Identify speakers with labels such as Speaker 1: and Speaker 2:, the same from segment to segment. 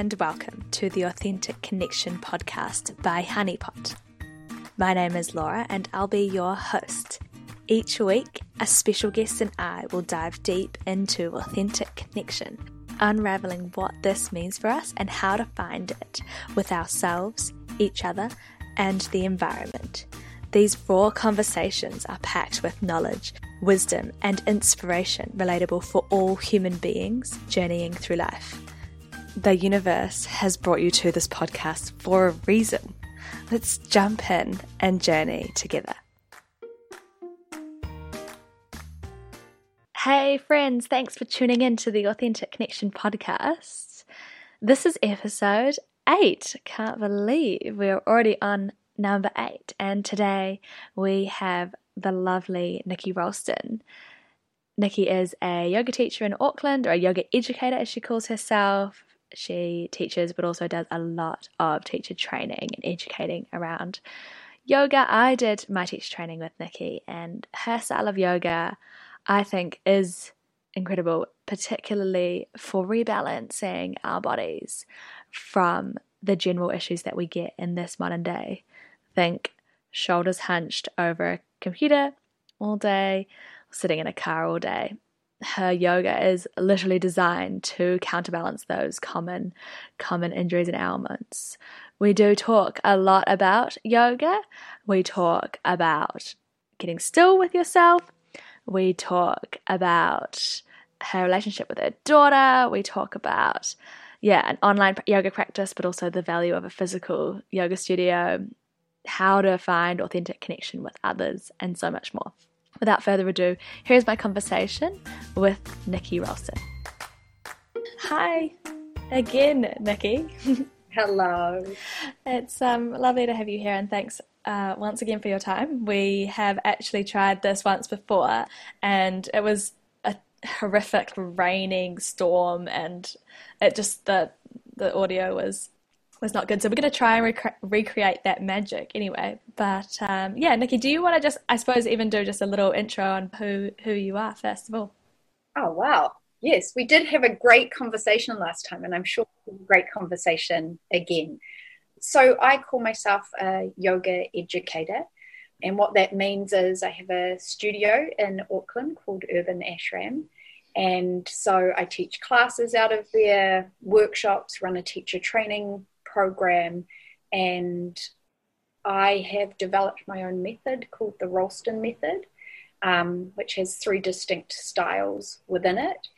Speaker 1: and welcome to the Authentic Connection podcast by Honeypot. My name is Laura and I'll be your host. Each week, a special guest and I will dive deep into authentic connection, unraveling what this means for us and how to find it with ourselves, each other, and the environment. These raw conversations are packed with knowledge, wisdom, and inspiration relatable for all human beings journeying through life. The universe has brought you to this podcast for a reason. Let's jump in and journey together. Hey, friends, thanks for tuning in to the Authentic Connection podcast. This is episode eight. Can't believe we're already on number eight. And today we have the lovely Nikki Ralston. Nikki is a yoga teacher in Auckland, or a yoga educator as she calls herself. She teaches, but also does a lot of teacher training and educating around yoga. I did my teacher training with Nikki, and her style of yoga, I think, is incredible, particularly for rebalancing our bodies from the general issues that we get in this modern day think shoulders hunched over a computer all day, sitting in a car all day. Her yoga is literally designed to counterbalance those common common injuries and ailments. We do talk a lot about yoga. We talk about getting still with yourself. We talk about her relationship with her daughter. We talk about yeah, an online yoga practice, but also the value of a physical yoga studio how to find authentic connection with others, and so much more. Without further ado, here's my conversation with Nikki Ralston. Hi again, Nikki.
Speaker 2: Hello.
Speaker 1: It's um, lovely to have you here, and thanks uh, once again for your time. We have actually tried this once before, and it was a horrific raining storm, and it just the the audio was was not good. So we're going to try and rec- recreate that magic anyway. But um, yeah, Nikki, do you want to just, I suppose, even do just a little intro on who who you are first of all?
Speaker 2: Oh wow, yes, we did have a great conversation last time, and I'm sure we'll have a great conversation again. So I call myself a yoga educator. And what that means is I have a studio in Auckland called Urban Ashram. And so I teach classes out of there, workshops, run a teacher training program, and I have developed my own method called the Ralston method, um, which has three distinct styles within it.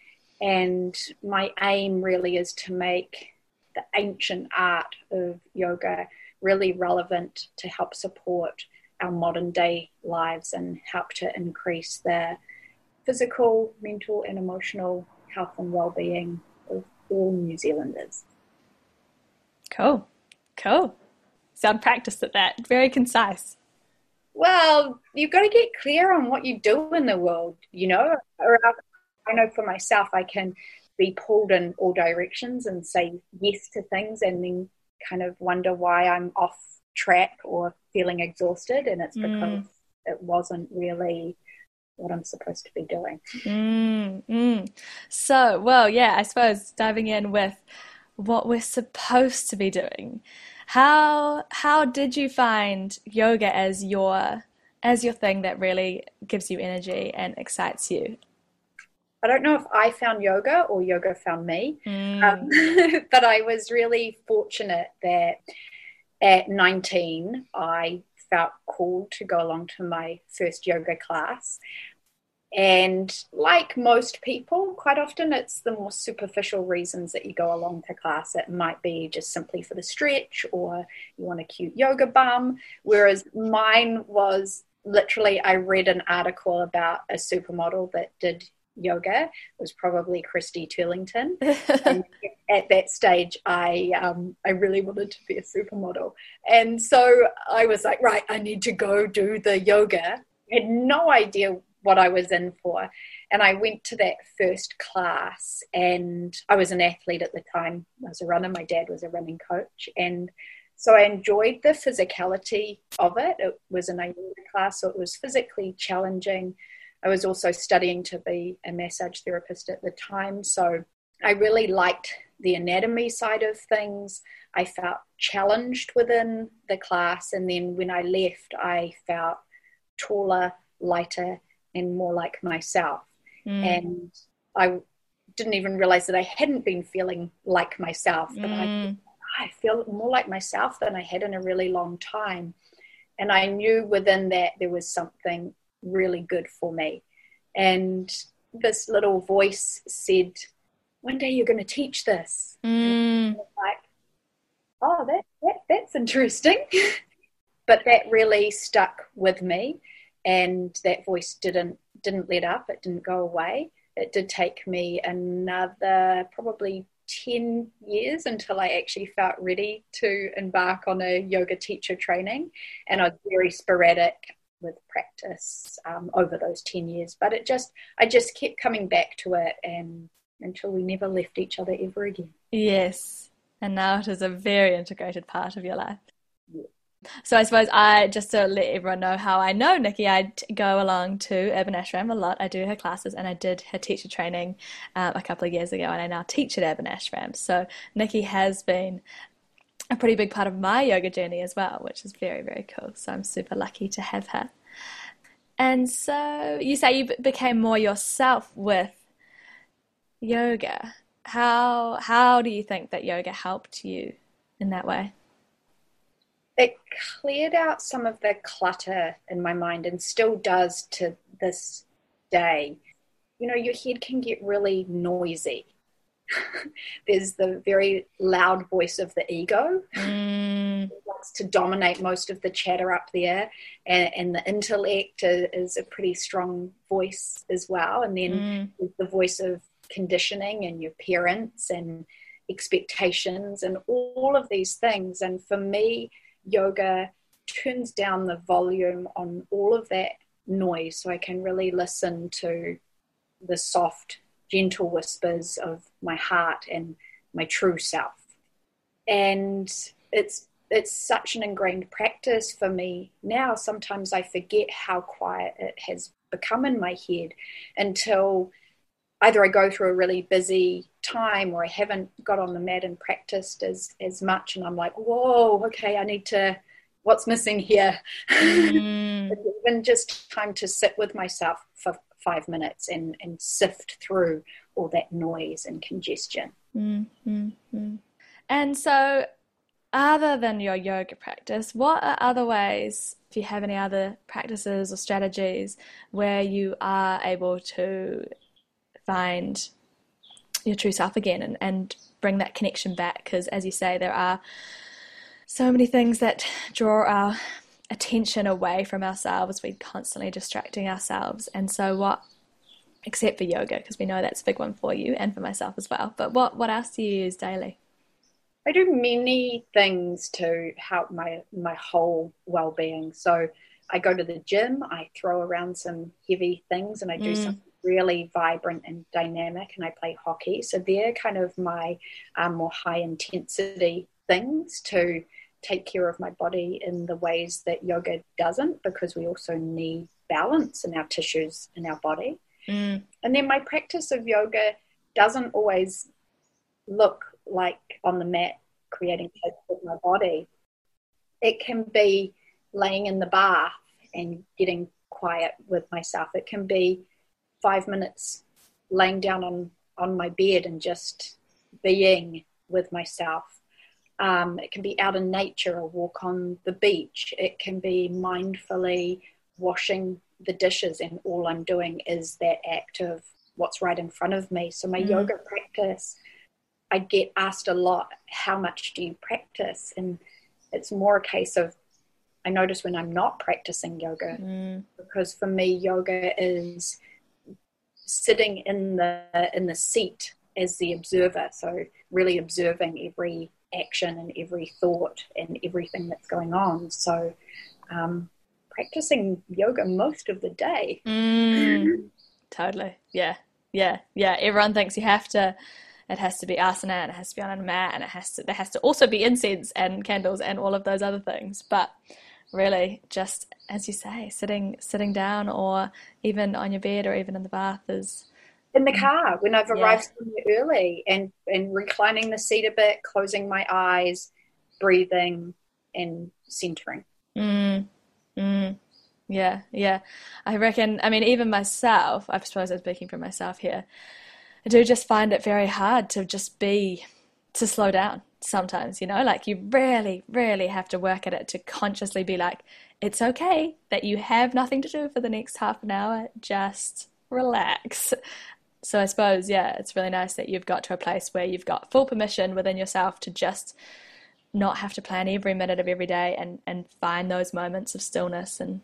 Speaker 2: And my aim really is to make the ancient art of yoga really relevant to help support our modern day lives and help to increase the physical, mental, and emotional health and well being of all New Zealanders.
Speaker 1: Cool. Cool. Sound practiced at that. Very concise.
Speaker 2: Well, you've got to get clear on what you do in the world, you know. I know for myself, I can be pulled in all directions and say yes to things and then kind of wonder why I'm off track or feeling exhausted. And it's because mm. it wasn't really what I'm supposed to be doing.
Speaker 1: Mm, mm. So, well, yeah, I suppose diving in with what we're supposed to be doing. How how did you find yoga as your as your thing that really gives you energy and excites you?
Speaker 2: I don't know if I found yoga or yoga found me, mm. um, but I was really fortunate that at 19 I felt called to go along to my first yoga class. And like most people, quite often it's the more superficial reasons that you go along to class. It might be just simply for the stretch or you want a cute yoga bum. Whereas mine was literally, I read an article about a supermodel that did yoga. It was probably Christy Turlington. and at that stage, I um, I really wanted to be a supermodel, and so I was like, right, I need to go do the yoga. I had no idea what I was in for. And I went to that first class, and I was an athlete at the time. I was a runner. My dad was a running coach. And so I enjoyed the physicality of it. It was an yoga class, so it was physically challenging. I was also studying to be a massage therapist at the time. So I really liked the anatomy side of things. I felt challenged within the class. And then when I left, I felt taller, lighter, and more like myself. Mm. And I didn't even realize that I hadn't been feeling like myself, but mm. I, I feel more like myself than I had in a really long time. And I knew within that there was something really good for me. And this little voice said, One day you're going to teach this.
Speaker 1: Mm.
Speaker 2: Like, oh, that, that that's interesting. but that really stuck with me, and that voice didn't didn't let up. It didn't go away. It did take me another probably 10 years until I actually felt ready to embark on a yoga teacher training. And I was very sporadic with practice um, over those 10 years. But it just, I just kept coming back to it and until we never left each other ever again.
Speaker 1: Yes. And now it is a very integrated part of your life. So I suppose I just to let everyone know how I know Nikki, I go along to Urban Ashram a lot. I do her classes and I did her teacher training um, a couple of years ago, and I now teach at Urban Ashram. So Nikki has been a pretty big part of my yoga journey as well, which is very very cool. So I'm super lucky to have her. And so you say you became more yourself with yoga. How how do you think that yoga helped you in that way?
Speaker 2: It cleared out some of the clutter in my mind and still does to this day. You know, your head can get really noisy. There's the very loud voice of the ego.
Speaker 1: Mm.
Speaker 2: wants to dominate most of the chatter up there, and, and the intellect is, a pretty strong voice as well. And then
Speaker 1: mm.
Speaker 2: the voice of conditioning and your parents and expectations and all of these things. And for me, yoga turns down the volume on all of that noise so I can really listen to the soft, gentle whispers of my heart and my true self. And it's it's such an ingrained practice for me now. Sometimes I forget how quiet it has become in my head until either I go through a really busy time or I haven't got on the mat and practiced as as much and I'm like, whoa, okay, I need to what's missing here?
Speaker 1: Mm.
Speaker 2: Even just time to sit with myself for five minutes and, and sift through all that noise and congestion.
Speaker 1: Mm-hmm. And so other than your yoga practice, what are other ways, if you have any other practices or strategies where you are able to find your true self again and, and bring that connection back. Because, as you say, there are so many things that draw our attention away from ourselves. We're constantly distracting ourselves. And so, what, except for yoga, because we know that's a big one for you and for myself as well, but what, what else do you use daily?
Speaker 2: I do many things to help my, my whole well being. So, I go to the gym, I throw around some heavy things, and I do mm. something really vibrant and dynamic, and I play hockey. So they're kind of my um, more high intensity things to take care of my body in the ways that yoga doesn't, because we also need balance in our tissues in our body.
Speaker 1: Mm.
Speaker 2: And then my practice of yoga doesn't always look like on the mat creating shapes with my body. It can be laying in the bath and getting quiet with myself. It can be five minutes laying down on, on my bed and just being with myself. Um, it can be out in nature, a walk on the beach. It can be mindfully washing the dishes, and all I'm doing is that act of what's right in front of me. So, my mm. yoga practice, I get asked a lot, How much do you practice? And it's more a case of I notice when I'm not practicing yoga
Speaker 1: mm.
Speaker 2: because for me, yoga is sitting in the in the seat as the observer. So really observing every action and every thought and everything that's going on. So um, practicing yoga most of the day.
Speaker 1: Mm, totally. Yeah. Yeah. Yeah. Everyone thinks you have to it has to be asana and it has to be on a mat and it has to there has to also be incense and candles and all of those other things. But really just as you say sitting sitting down or even on your bed or even in the bath is
Speaker 2: in the car when I've arrived yeah. somewhere early and and reclining the seat a bit, closing my eyes, breathing, and centering.
Speaker 1: Mm. Mm. Yeah, yeah. I reckon. I mean, even myself. I suppose I'm speaking for myself here. I do just find it very hard to just be to slow down sometimes, you know, like you really, really have to work at it to consciously be like, it's okay that you have nothing to do for the next half an hour, just relax. So I suppose, yeah, it's really nice that you've got to a place where you've got full permission within yourself to just not have to plan every minute of every day and, and find those moments of stillness and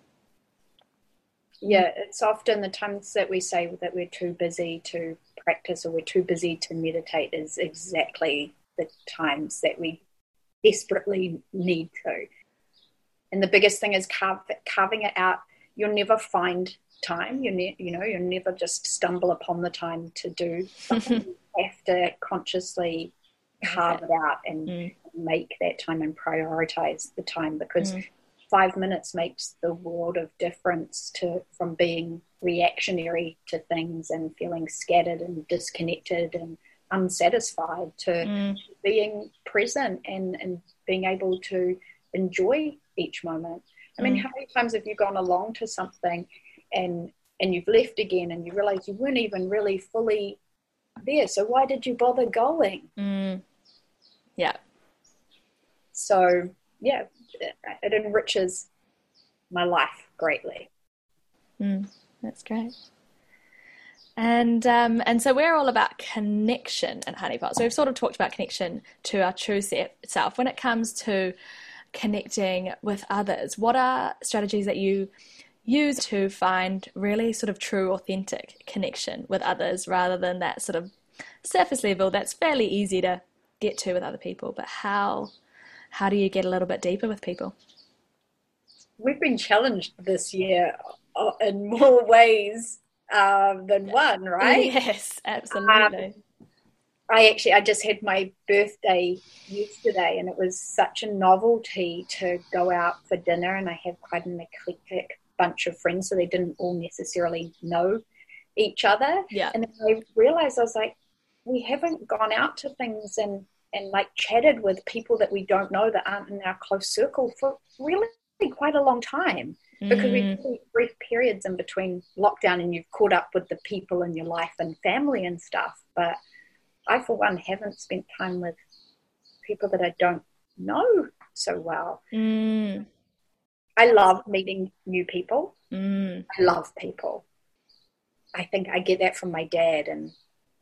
Speaker 2: yeah it's often the times that we say that we're too busy to practice or we're too busy to meditate is exactly the times that we desperately need to. And the biggest thing is carve, carving it out. You'll never find time. You ne- you know, you'll never just stumble upon the time to do something. you have to consciously carve it out and mm. make that time and prioritize the time because mm. five minutes makes the world of difference to from being reactionary to things and feeling scattered and disconnected and unsatisfied to mm. being present and, and being able to enjoy each moment. I mean, mm. how many times have you gone along to something and and you've left again and you realize you weren't even really fully there. So why did you bother going?
Speaker 1: Mm. Yeah.
Speaker 2: So yeah, it, it enriches my life greatly.
Speaker 1: Mm. That's great. And um, and so we're all about connection and honeypot. So we've sort of talked about connection to our true self. When it comes to connecting with others, what are strategies that you use to find really sort of true, authentic connection with others, rather than that sort of surface level that's fairly easy to get to with other people? But how how do you get a little bit deeper with people?
Speaker 2: We've been challenged this year uh, in more ways um, than one, right?
Speaker 1: Yes, absolutely. Um,
Speaker 2: I actually I just had my birthday yesterday, and it was such a novelty to go out for dinner. And I have quite an eclectic bunch of friends, so they didn't all necessarily know each other.
Speaker 1: Yeah.
Speaker 2: And I realized I was like, we haven't gone out to things and and like chatted with people that we don't know that aren't in our close circle for really quite a long time because mm. we brief periods in between lockdown and you've caught up with the people in your life and family and stuff. But I, for one, haven't spent time with people that I don't know so well.
Speaker 1: Mm.
Speaker 2: I love meeting new people.
Speaker 1: Mm.
Speaker 2: I love people. I think I get that from my dad, and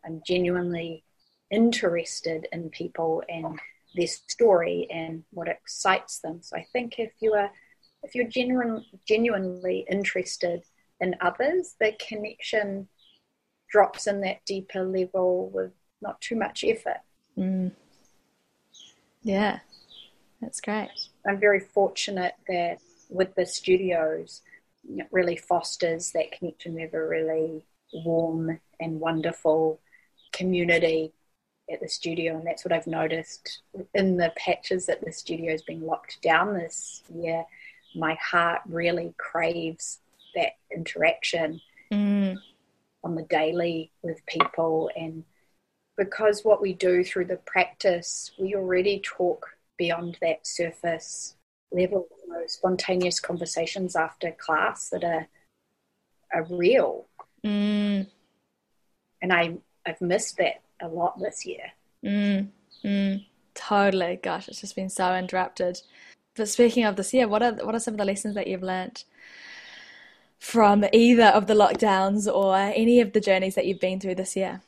Speaker 2: I'm genuinely interested in people and their story and what excites them. So I think if you are if you're genuine, genuinely interested in others, the connection drops in that deeper level with not too much effort.
Speaker 1: Mm. Yeah, that's great.
Speaker 2: I'm very fortunate that with the studios, it really fosters that connection. We have a really warm and wonderful community at the studio, and that's what I've noticed in the patches that the studio has been locked down this year my heart really craves that interaction
Speaker 1: mm.
Speaker 2: on the daily with people and because what we do through the practice we already talk beyond that surface level you know, spontaneous conversations after class that are are real
Speaker 1: mm.
Speaker 2: and i i've missed that a lot this year
Speaker 1: mm. mm. totally gosh it's just been so interrupted but speaking of this year, what are what are some of the lessons that you've learned from either of the lockdowns or any of the journeys that you've been through this year?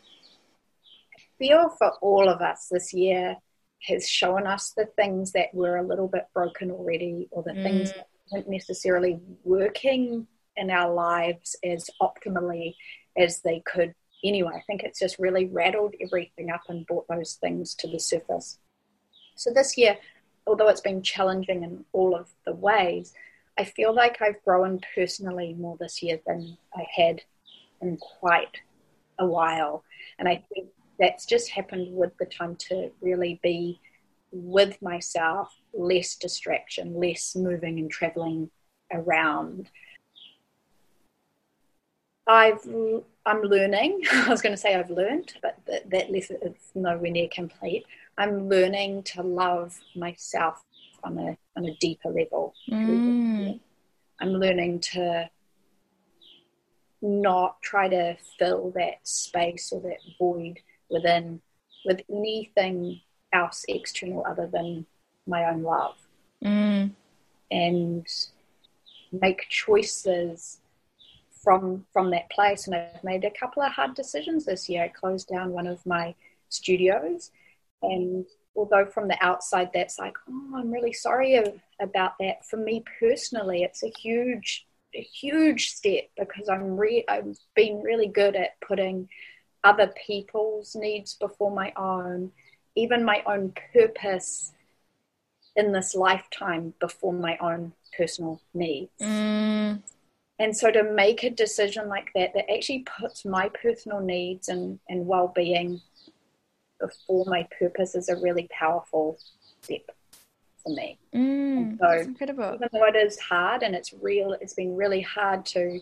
Speaker 2: I feel for all of us this year has shown us the things that were a little bit broken already, or the mm. things that weren't necessarily working in our lives as optimally as they could anyway. I think it's just really rattled everything up and brought those things to the surface. So this year, although it's been challenging in all of the ways, I feel like I've grown personally more this year than I had in quite a while. And I think that's just happened with the time to really be with myself, less distraction, less moving and traveling around. I've I'm learning. I was going to say I've learned, but that, that lesson is nowhere near complete. I'm learning to love myself on a on a deeper level.
Speaker 1: Mm.
Speaker 2: I'm learning to not try to fill that space or that void within with anything else external other than my own love.
Speaker 1: Mm.
Speaker 2: And make choices from from that place and I've made a couple of hard decisions this year. I closed down one of my studios and although from the outside that's like, oh, I'm really sorry about that. For me personally, it's a huge, a huge step because I'm re- I've been really good at putting other people's needs before my own, even my own purpose in this lifetime before my own personal needs.
Speaker 1: Mm.
Speaker 2: And so to make a decision like that that actually puts my personal needs and, and well being before my purpose is a really powerful step for me.
Speaker 1: Mm,
Speaker 2: so
Speaker 1: that's incredible.
Speaker 2: Even though it is hard and it's real, it's been really hard to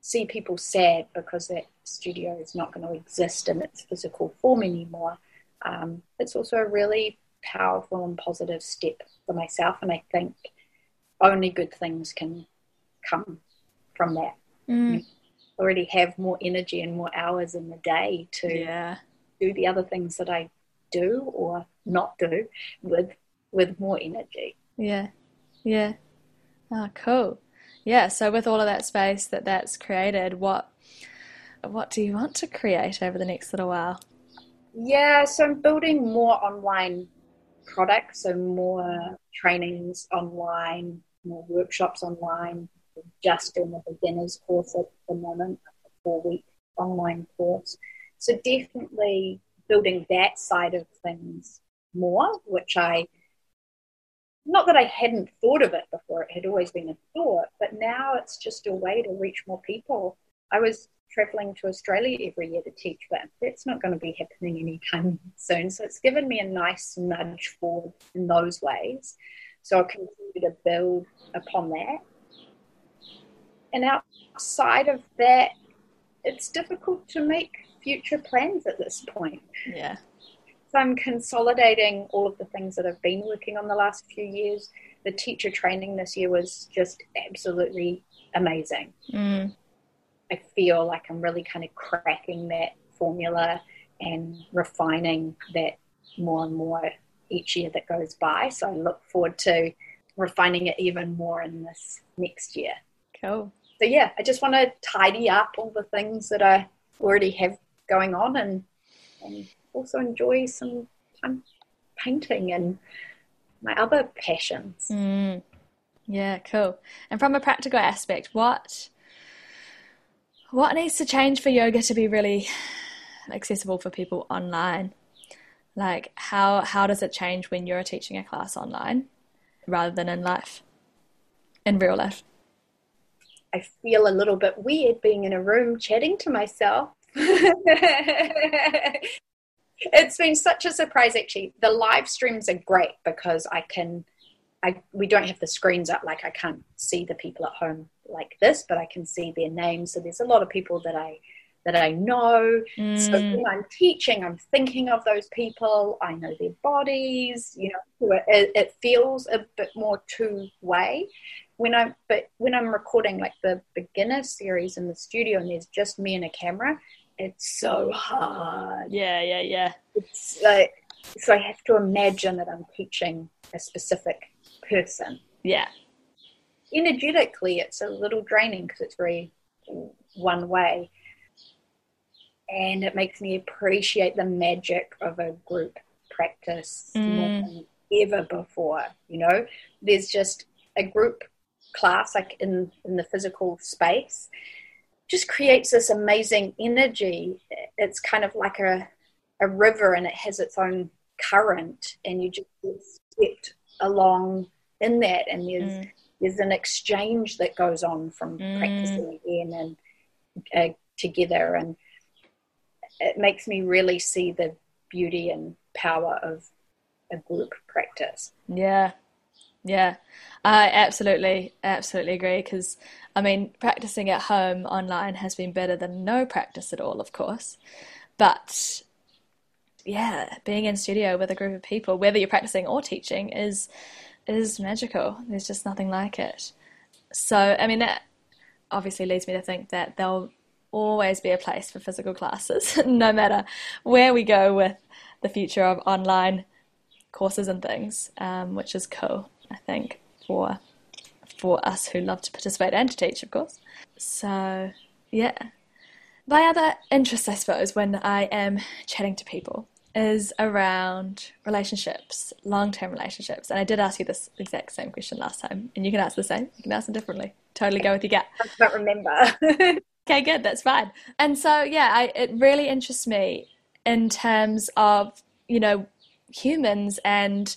Speaker 2: see people sad because that studio is not going to exist in its physical form anymore. Um, it's also a really powerful and positive step for myself, and I think only good things can come from that.
Speaker 1: Mm.
Speaker 2: already have more energy and more hours in the day to
Speaker 1: Yeah.
Speaker 2: Do the other things that I do or not do with with more energy.
Speaker 1: Yeah. Yeah. Oh, cool. Yeah. So with all of that space that that's created, what what do you want to create over the next little while?
Speaker 2: Yeah, so I'm building more online products, so more trainings online, more workshops online. Just doing a beginner's course at the moment, a four week online course. So definitely building that side of things more, which I not that I hadn't thought of it before, it had always been a thought, but now it's just a way to reach more people. I was traveling to Australia every year to teach, but that's not going to be happening anytime soon. So it's given me a nice nudge forward in those ways. So I'll continue to build upon that. And outside of that, it's difficult to make future plans at this point.
Speaker 1: Yeah.
Speaker 2: So I'm consolidating all of the things that I've been working on the last few years. The teacher training this year was just absolutely amazing.
Speaker 1: Mm.
Speaker 2: I feel like I'm really kind of cracking that formula and refining that more and more each year that goes by. So I look forward to refining it even more in this next year.
Speaker 1: Cool.
Speaker 2: So yeah, I just want to tidy up all the things that I already have going on and, and also enjoy some time painting and my other passions.
Speaker 1: Mm. Yeah, cool. And from a practical aspect, what what needs to change for yoga to be really accessible for people online? Like how how does it change when you're teaching a class online rather than in life? In real life?
Speaker 2: I feel a little bit weird being in a room chatting to myself. it's been such a surprise actually. The live streams are great because I can I we don't have the screens up like I can't see the people at home like this, but I can see their names. So there's a lot of people that I that I know.
Speaker 1: Mm.
Speaker 2: So when I'm teaching, I'm thinking of those people. I know their bodies. You know, it, it feels a bit more two way. When I'm but when I'm recording like the beginner series in the studio and there's just me and a camera, it's so hard.
Speaker 1: Yeah, yeah, yeah.
Speaker 2: It's like so I have to imagine that I'm teaching a specific person.
Speaker 1: Yeah.
Speaker 2: Energetically, it's a little draining because it's very one way. And it makes me appreciate the magic of a group practice
Speaker 1: Mm.
Speaker 2: more than ever before. You know, there's just a group class, like in, in the physical space, just creates this amazing energy. It's kind of like a, a river and it has its own current, and you just get swept along in that, and there's
Speaker 1: Mm.
Speaker 2: there's an exchange that goes on from
Speaker 1: Mm.
Speaker 2: practicing again and uh, together, and it makes me really see the beauty and power of a group practice.
Speaker 1: Yeah. Yeah, I absolutely, absolutely agree. Because, I mean, practicing at home online has been better than no practice at all, of course. But yeah, being in studio with a group of people, whether you're practicing or teaching, is is magical. There's just nothing like it. So, I mean, that obviously leads me to think that there'll always be a place for physical classes, no matter where we go with the future of online courses and things, um, which is cool, I think, for for us who love to participate and to teach, of course. So, yeah. My other interest, I suppose, when I am chatting to people is around relationships, long term relationships. And I did ask you this exact same question last time, and you can ask the same. You can ask them differently. Totally go with your gut.
Speaker 2: I don't remember.
Speaker 1: okay, good. That's fine. And so, yeah, I, it really interests me in terms of, you know, humans and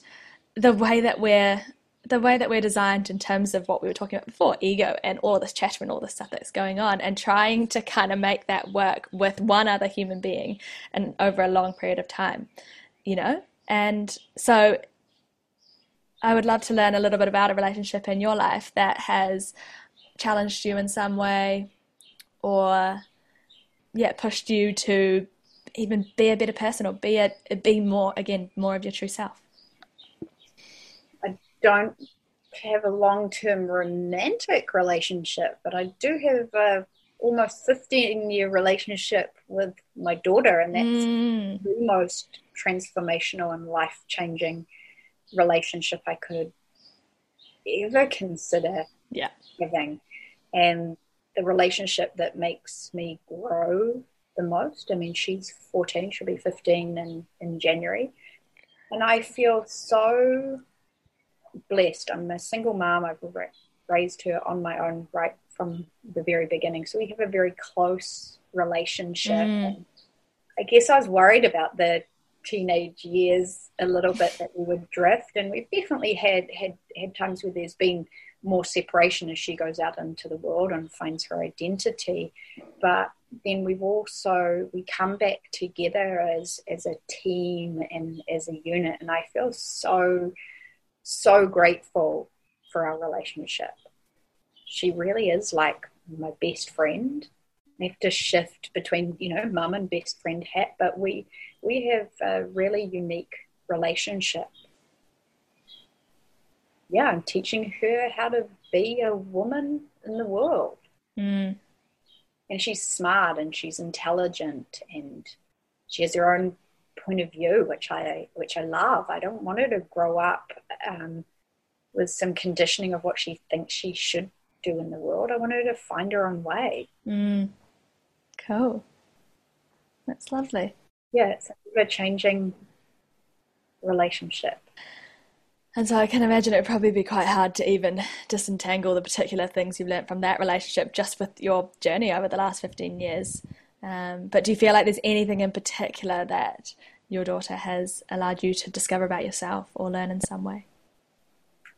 Speaker 1: the way that we're the way that we're designed in terms of what we were talking about before ego and all this chatter and all this stuff that's going on and trying to kind of make that work with one other human being and over a long period of time you know? And so i would love to learn a little bit about a relationship in your life that has challenged you in some way or yeah pushed you to even be a better person or be a be more again more of your true self
Speaker 2: don't have a long term romantic relationship, but I do have a almost 15 year relationship with my daughter, and that's mm. the most transformational and life changing relationship I could ever consider
Speaker 1: yeah.
Speaker 2: having. And the relationship that makes me grow the most. I mean, she's 14, she'll be 15 in, in January. And I feel so blessed. I'm a single mom. I've raised her on my own right from the very beginning. So we have a very close relationship. Mm. I guess I was worried about the teenage years a little bit that we would drift, and we've definitely had had had times where there's been more separation as she goes out into the world and finds her identity. But then we've also we come back together as as a team and as a unit, and I feel so so grateful for our relationship. She really is like my best friend. I have to shift between, you know, mum and best friend hat, but we we have a really unique relationship. Yeah, I'm teaching her how to be a woman in the world.
Speaker 1: Mm.
Speaker 2: And she's smart and she's intelligent and she has her own point of view, which I which I love. I don't want her to grow up um, with some conditioning of what she thinks she should do in the world. I want her to find her own way.
Speaker 1: Mm. Cool. That's lovely.
Speaker 2: Yeah, it's a changing relationship.
Speaker 1: And so I can imagine it would probably be quite hard to even disentangle the particular things you've learned from that relationship just with your journey over the last 15 years. Um, but do you feel like there's anything in particular that your daughter has allowed you to discover about yourself or learn in some way?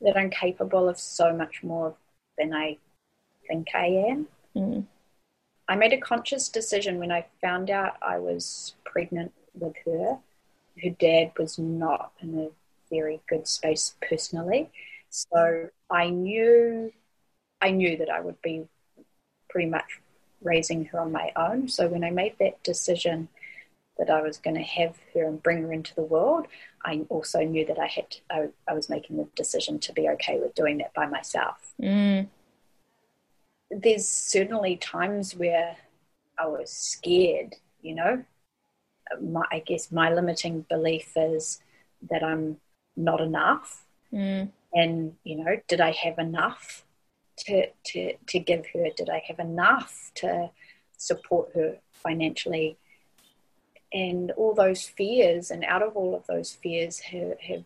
Speaker 2: That I'm capable of so much more than I think I am.
Speaker 1: Mm.
Speaker 2: I made a conscious decision when I found out I was pregnant with her. Her dad was not in a very good space personally. So I knew I knew that I would be pretty much raising her on my own. So when I made that decision, that I was going to have her and bring her into the world, I also knew that I had to, I, I, was making the decision to be okay with doing that by myself.
Speaker 1: Mm.
Speaker 2: There's certainly times where I was scared, you know. My, I guess my limiting belief is that I'm not enough.
Speaker 1: Mm.
Speaker 2: And, you know, did I have enough to, to, to give her? Did I have enough to support her financially? and all those fears and out of all of those fears have, have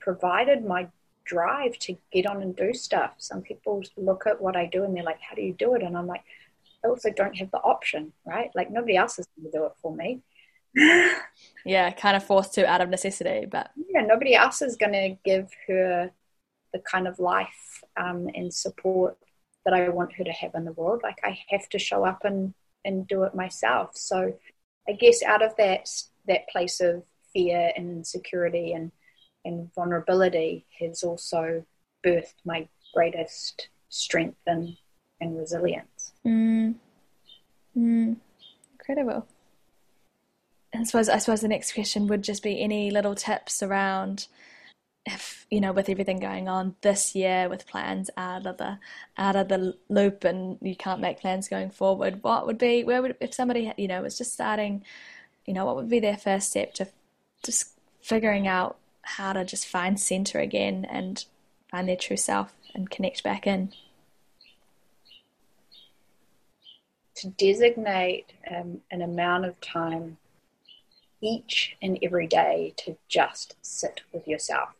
Speaker 2: provided my drive to get on and do stuff some people look at what i do and they're like how do you do it and i'm like i also don't have the option right like nobody else is going to do it for me
Speaker 1: yeah kind of forced to out of necessity but
Speaker 2: yeah nobody else is going to give her the kind of life um, and support that i want her to have in the world like i have to show up and and do it myself so I guess out of that that place of fear and insecurity and and vulnerability has also birthed my greatest strength and, and resilience.
Speaker 1: Mm. Mm. Incredible. I suppose I suppose the next question would just be any little tips around if you know with everything going on this year with plans out of the out of the loop and you can't make plans going forward what would be where would if somebody you know was just starting you know what would be their first step to just figuring out how to just find center again and find their true self and connect back in?
Speaker 2: To designate um, an amount of time each and every day to just sit with yourself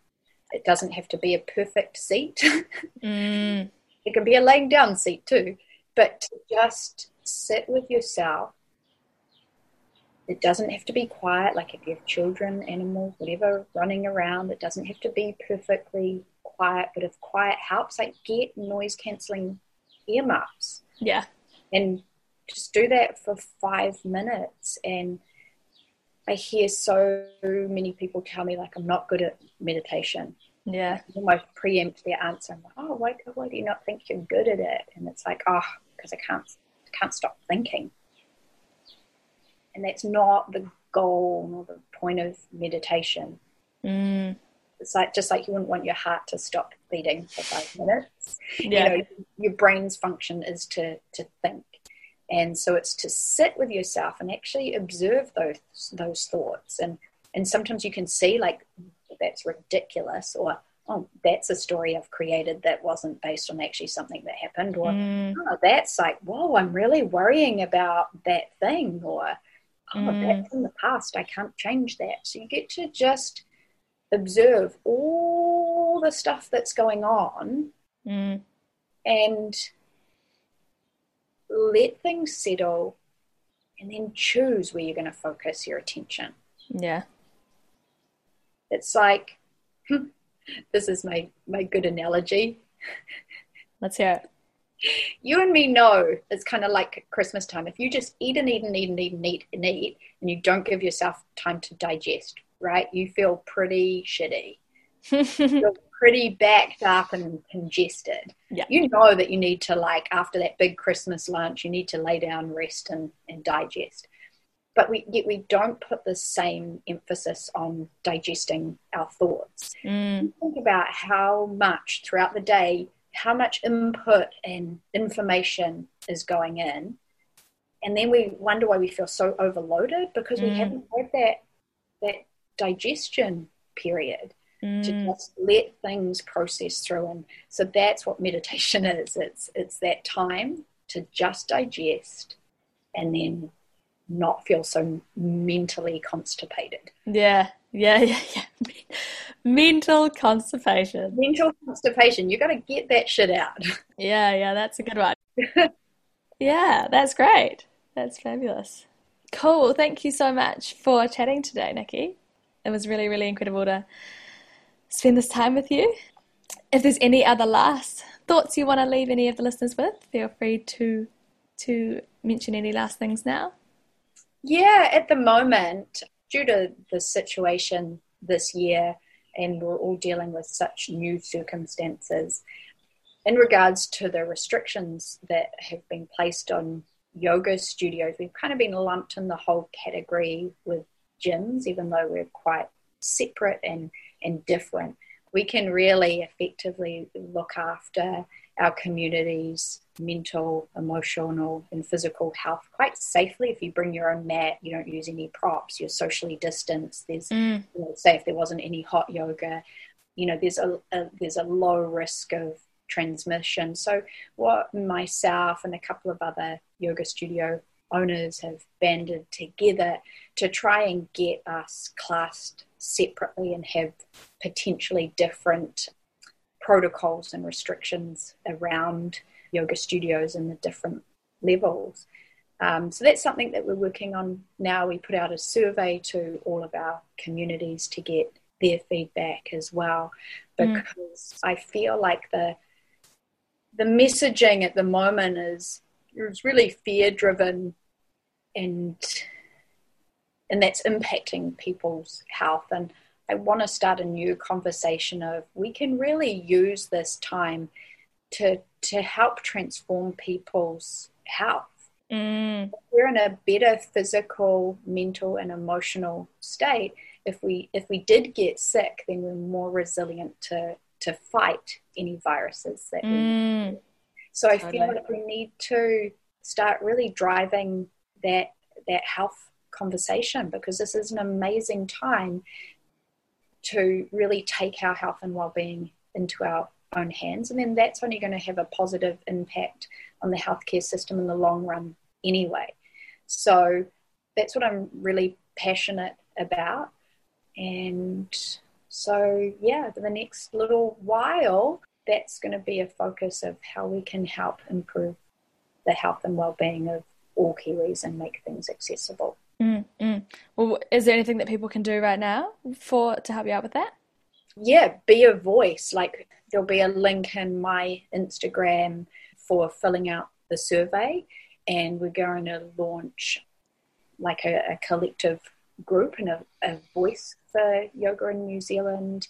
Speaker 2: it doesn't have to be a perfect seat. mm. It can be a laying down seat too, but just sit with yourself. It doesn't have to be quiet, like if you have children, animals, whatever running around, it doesn't have to be perfectly quiet, but if quiet helps, like get noise cancelling earmuffs.
Speaker 1: Yeah.
Speaker 2: And just do that for five minutes and I hear so many people tell me like I'm not good at meditation.
Speaker 1: Yeah.
Speaker 2: I almost preempt their answer. I'm like, oh, why, why do you not think you're good at it? And it's like, oh, because I can't can't stop thinking. And that's not the goal or the point of meditation.
Speaker 1: Mm.
Speaker 2: It's like just like you wouldn't want your heart to stop beating for five minutes.
Speaker 1: Yeah.
Speaker 2: You know, your brain's function is to to think. And so it's to sit with yourself and actually observe those those thoughts. And and sometimes you can see like that's ridiculous or oh that's a story I've created that wasn't based on actually something that happened or mm. oh that's like whoa I'm really worrying about that thing or oh mm. that's in the past I can't change that. So you get to just observe all the stuff that's going on
Speaker 1: mm.
Speaker 2: and let things settle and then choose where you're going to focus your attention.
Speaker 1: Yeah.
Speaker 2: It's like this is my my good analogy.
Speaker 1: Let's hear it.
Speaker 2: You and me know it's kind of like Christmas time. If you just eat and eat and eat and eat and eat and eat, and you don't give yourself time to digest, right? You feel pretty shitty. pretty backed up and congested.
Speaker 1: Yeah.
Speaker 2: You know that you need to like after that big Christmas lunch, you need to lay down, rest, and, and digest. But we yet we don't put the same emphasis on digesting our thoughts.
Speaker 1: Mm.
Speaker 2: Think about how much throughout the day, how much input and information is going in, and then we wonder why we feel so overloaded because mm. we haven't had that that digestion period mm. to just let things process through. And so that's what meditation is. It's it's that time to just digest and then not feel so mentally constipated.
Speaker 1: Yeah, yeah, yeah, yeah. Mental constipation.
Speaker 2: Mental constipation. You got to get that shit out.
Speaker 1: Yeah, yeah, that's a good one. yeah, that's great. That's fabulous. Cool. Thank you so much for chatting today, Nikki. It was really, really incredible to spend this time with you. If there's any other last thoughts you want to leave any of the listeners with, feel free to to mention any last things now.
Speaker 2: Yeah, at the moment, due to the situation this year, and we're all dealing with such new circumstances, in regards to the restrictions that have been placed on yoga studios, we've kind of been lumped in the whole category with gyms, even though we're quite separate and and different, we can really effectively look after our community's mental, emotional, and physical health quite safely. If you bring your own mat, you don't use any props, you're socially distanced. There's,
Speaker 1: mm.
Speaker 2: you know, say, if there wasn't any hot yoga, you know, there's a, a there's a low risk of transmission. So, what myself and a couple of other yoga studio owners have banded together to try and get us classed separately and have potentially different protocols and restrictions around yoga studios and the different levels. Um, so that's something that we're working on now. We put out a survey to all of our communities to get their feedback as well, mm. because mm. I feel like the the messaging at the moment is is really fear driven and and that's impacting people's health. And I want to start a new conversation of we can really use this time to to help transform people's health.
Speaker 1: Mm.
Speaker 2: We're in a better physical, mental, and emotional state. If we if we did get sick, then we're more resilient to to fight any viruses that
Speaker 1: mm.
Speaker 2: we. So I feel like we need to start really driving that that health conversation because this is an amazing time to really take our health and well-being into our own hands. And then that's only going to have a positive impact on the healthcare system in the long run anyway. So that's what i'm really passionate about. And so yeah for the next little while that's going to be a focus of how we can help improve the health and well-being of all kiwis and make things accessible
Speaker 1: Mm. Well, is there anything that people can do right now for to help you out with that?
Speaker 2: Yeah, be a voice. Like there'll be a link in my Instagram for filling out the survey, and we're going to launch like a, a collective group and a, a, voice for yoga in New Zealand.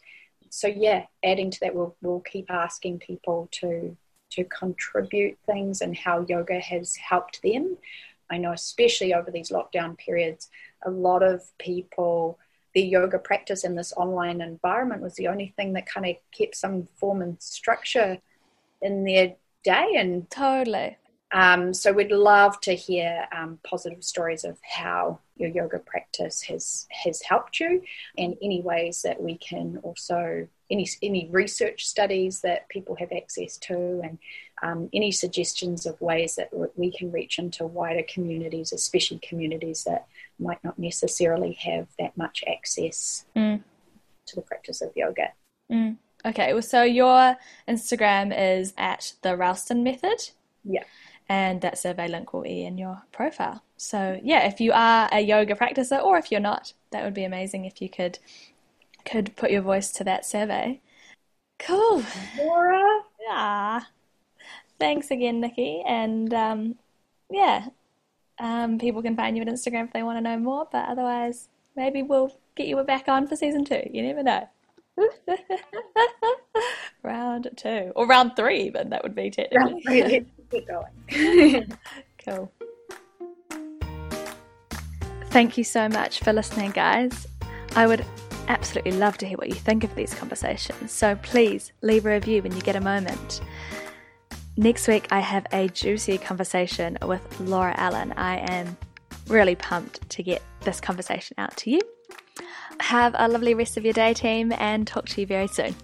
Speaker 2: So yeah, adding to that, we'll we'll keep asking people to to contribute things and how yoga has helped them. I know, especially over these lockdown periods, a lot of people, their yoga practice in this online environment was the only thing that kind of kept some form and structure in their day. And
Speaker 1: totally.
Speaker 2: Um, so we'd love to hear um, positive stories of how your yoga practice has has helped you, and any ways that we can also any any research studies that people have access to, and um, any suggestions of ways that we can reach into wider communities, especially communities that might not necessarily have that much access
Speaker 1: mm.
Speaker 2: to the practice of yoga.
Speaker 1: Mm. Okay, well, so your Instagram is at the Ralston Method.
Speaker 2: Yeah
Speaker 1: and that survey link will be in your profile. So yeah, if you are a yoga practicer or if you're not, that would be amazing if you could could put your voice to that survey. Cool.
Speaker 2: Laura.
Speaker 1: Yeah. Thanks again, Nikki. And um, yeah, um, people can find you on Instagram if they want to know more. But otherwise, maybe we'll get you back on for season two. You never know. round two or round three, but that would be technically.
Speaker 2: Keep going.
Speaker 1: cool. Thank you so much for listening, guys. I would absolutely love to hear what you think of these conversations, so please leave a review when you get a moment. Next week, I have a juicy conversation with Laura Allen. I am really pumped to get this conversation out to you. Have a lovely rest of your day, team, and talk to you very soon.